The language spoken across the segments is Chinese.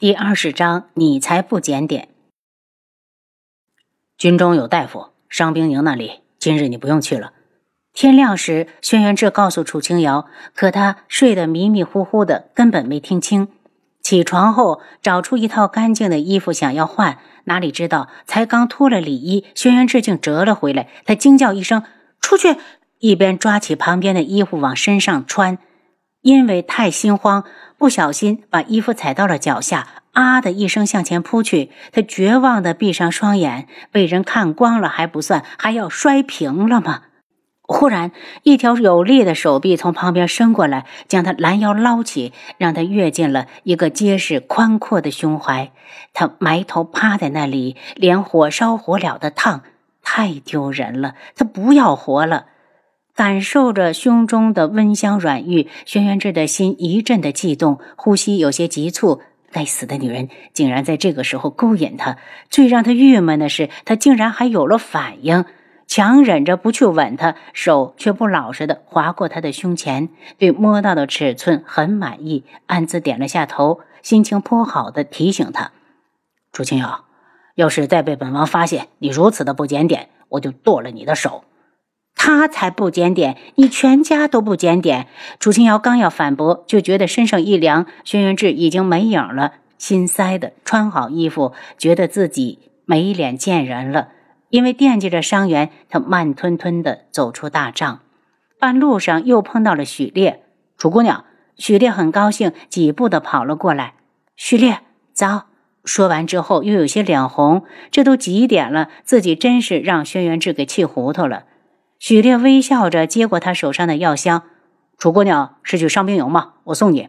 第二十章，你才不检点。军中有大夫，伤兵营那里，今日你不用去了。天亮时，轩辕志告诉楚清瑶，可他睡得迷迷糊糊的，根本没听清。起床后，找出一套干净的衣服想要换，哪里知道才刚脱了里衣，轩辕志竟折了回来。他惊叫一声：“出去！”一边抓起旁边的衣服往身上穿。因为太心慌，不小心把衣服踩到了脚下，啊的一声向前扑去。他绝望地闭上双眼，被人看光了还不算，还要摔平了吗？忽然，一条有力的手臂从旁边伸过来，将他拦腰捞起，让他跃进了一个结实宽阔的胸怀。他埋头趴在那里，连火烧火燎的烫，太丢人了。他不要活了。感受着胸中的温香软玉，轩辕志的心一阵的悸动，呼吸有些急促。该死的女人竟然在这个时候勾引他！最让他郁闷的是，他竟然还有了反应，强忍着不去吻她，手却不老实的划过她的胸前，对摸到的尺寸很满意，暗自点了下头，心情颇好的提醒他：“楚清瑶，要是再被本王发现你如此的不检点，我就剁了你的手。”他才不检点，你全家都不检点。楚清瑶刚要反驳，就觉得身上一凉，轩辕志已经没影了，心塞的穿好衣服，觉得自己没脸见人了。因为惦记着伤员，他慢吞吞的走出大帐，半路上又碰到了许烈。楚姑娘，许烈很高兴，几步的跑了过来。许烈，早。说完之后，又有些脸红，这都几点了，自己真是让轩辕志给气糊涂了。许烈微笑着接过他手上的药箱，楚姑娘是去伤兵营吗？我送你。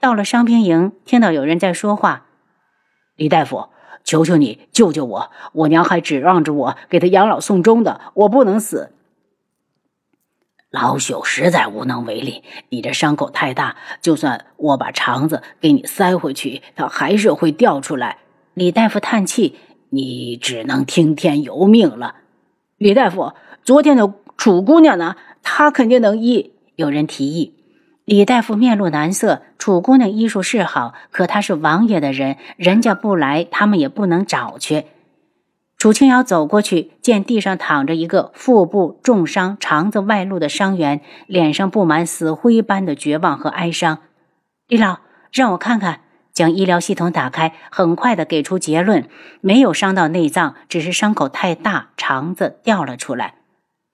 到了伤兵营，听到有人在说话：“李大夫，求求你救救我！我娘还指望着我给她养老送终的，我不能死。”老朽实在无能为力，你这伤口太大，就算我把肠子给你塞回去，它还是会掉出来。李大夫叹气：“你只能听天由命了。”李大夫。昨天的楚姑娘呢？她肯定能医。有人提议，李大夫面露难色。楚姑娘医术是好，可她是王爷的人，人家不来，他们也不能找去。楚清瑶走过去，见地上躺着一个腹部重伤、肠子外露的伤员，脸上布满死灰般的绝望和哀伤。李老，让我看看。将医疗系统打开，很快的给出结论：没有伤到内脏，只是伤口太大，肠子掉了出来。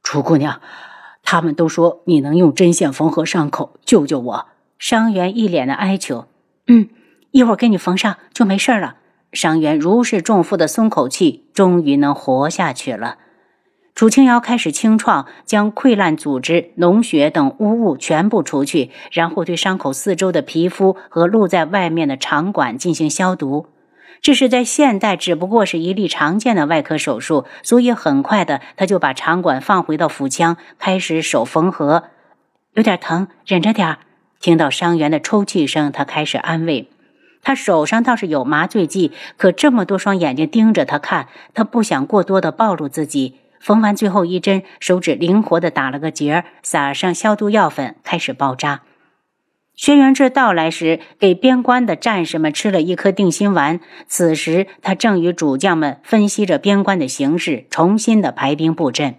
楚姑娘，他们都说你能用针线缝合伤口，救救我。伤员一脸的哀求。嗯，一会儿给你缝上就没事了。伤员如释重负的松口气，终于能活下去了。楚清瑶开始清创，将溃烂组织、脓血等污物全部除去，然后对伤口四周的皮肤和露在外面的肠管进行消毒。这是在现代，只不过是一例常见的外科手术，所以很快的，他就把肠管放回到腹腔，开始手缝合。有点疼，忍着点儿。听到伤员的抽泣声，他开始安慰。他手上倒是有麻醉剂，可这么多双眼睛盯着他看，他不想过多的暴露自己。缝完最后一针，手指灵活的打了个结，撒上消毒药粉，开始包扎。轩辕志到来时，给边关的战士们吃了一颗定心丸。此时，他正与主将们分析着边关的形势，重新的排兵布阵。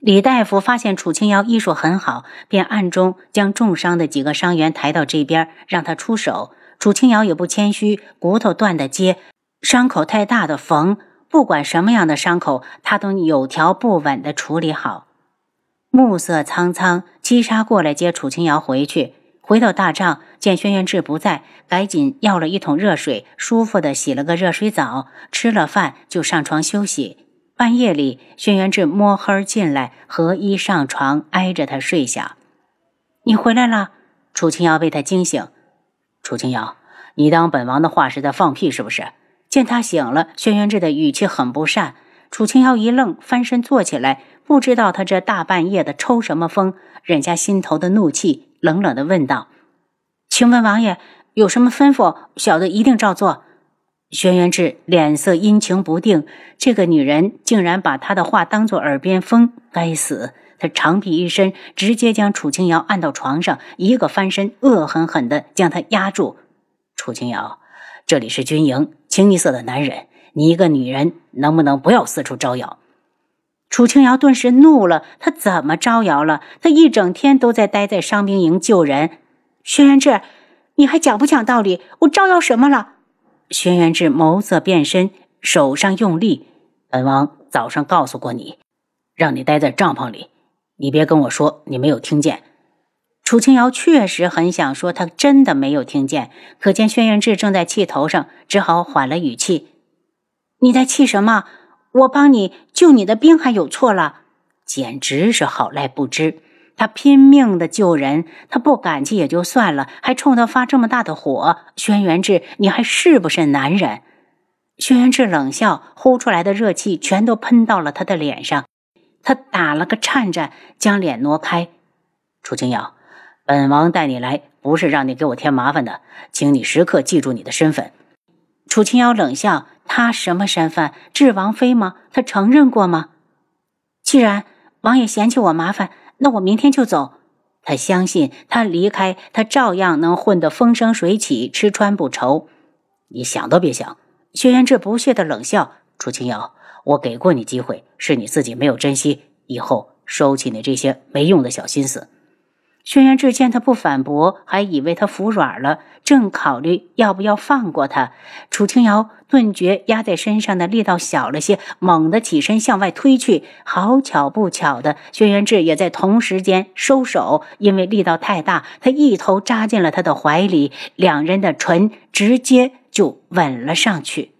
李大夫发现楚清瑶医术很好，便暗中将重伤的几个伤员抬到这边，让他出手。楚清瑶也不谦虚，骨头断的接，伤口太大的缝，不管什么样的伤口，他都有条不紊的处理好。暮色苍苍，七杀过来接楚清瑶回去。回到大帐，见轩辕志不在，赶紧要了一桶热水，舒服的洗了个热水澡，吃了饭就上床休息。半夜里，轩辕志摸黑进来，合衣上床，挨着他睡下。你回来了，楚清瑶被他惊醒。楚清瑶，你当本王的话是在放屁是不是？见他醒了，轩辕志的语气很不善。楚清瑶一愣，翻身坐起来。不知道他这大半夜的抽什么风，忍下心头的怒气，冷冷的问道：“请问王爷有什么吩咐？小的一定照做。”轩辕志脸色阴晴不定，这个女人竟然把他的话当作耳边风，该死！他长臂一伸，直接将楚清瑶按到床上，一个翻身，恶狠狠地将她压住。楚清瑶，这里是军营，清一色的男人，你一个女人能不能不要四处招摇？楚清瑶顿时怒了，他怎么招摇了？他一整天都在待在伤兵营救人。轩辕志，你还讲不讲道理？我招摇什么了？轩辕志眸色变深，手上用力。本王早上告诉过你，让你待在帐篷里，你别跟我说你没有听见。楚清瑶确实很想说，他真的没有听见。可见轩辕志正在气头上，只好缓了语气：“你在气什么？我帮你救你的兵还有错了？简直是好赖不知！他拼命的救人，他不感激也就算了，还冲他发这么大的火。轩辕志，你还是不是男人？”轩辕志冷笑，呼出来的热气全都喷到了他的脸上。他打了个颤颤，将脸挪开。楚清瑶。本王带你来，不是让你给我添麻烦的，请你时刻记住你的身份。楚清瑶冷笑：“他什么身份？智王妃吗？他承认过吗？既然王爷嫌弃我麻烦，那我明天就走。他相信他离开，他照样能混得风生水起，吃穿不愁。你想都别想！”薛辕志不屑的冷笑：“楚清瑶，我给过你机会，是你自己没有珍惜，以后收起你这些没用的小心思。”轩辕志见他不反驳，还以为他服软了，正考虑要不要放过他。楚清瑶顿觉压在身上的力道小了些，猛地起身向外推去。好巧不巧的，轩辕志也在同时间收手，因为力道太大，他一头扎进了他的怀里，两人的唇直接就吻了上去。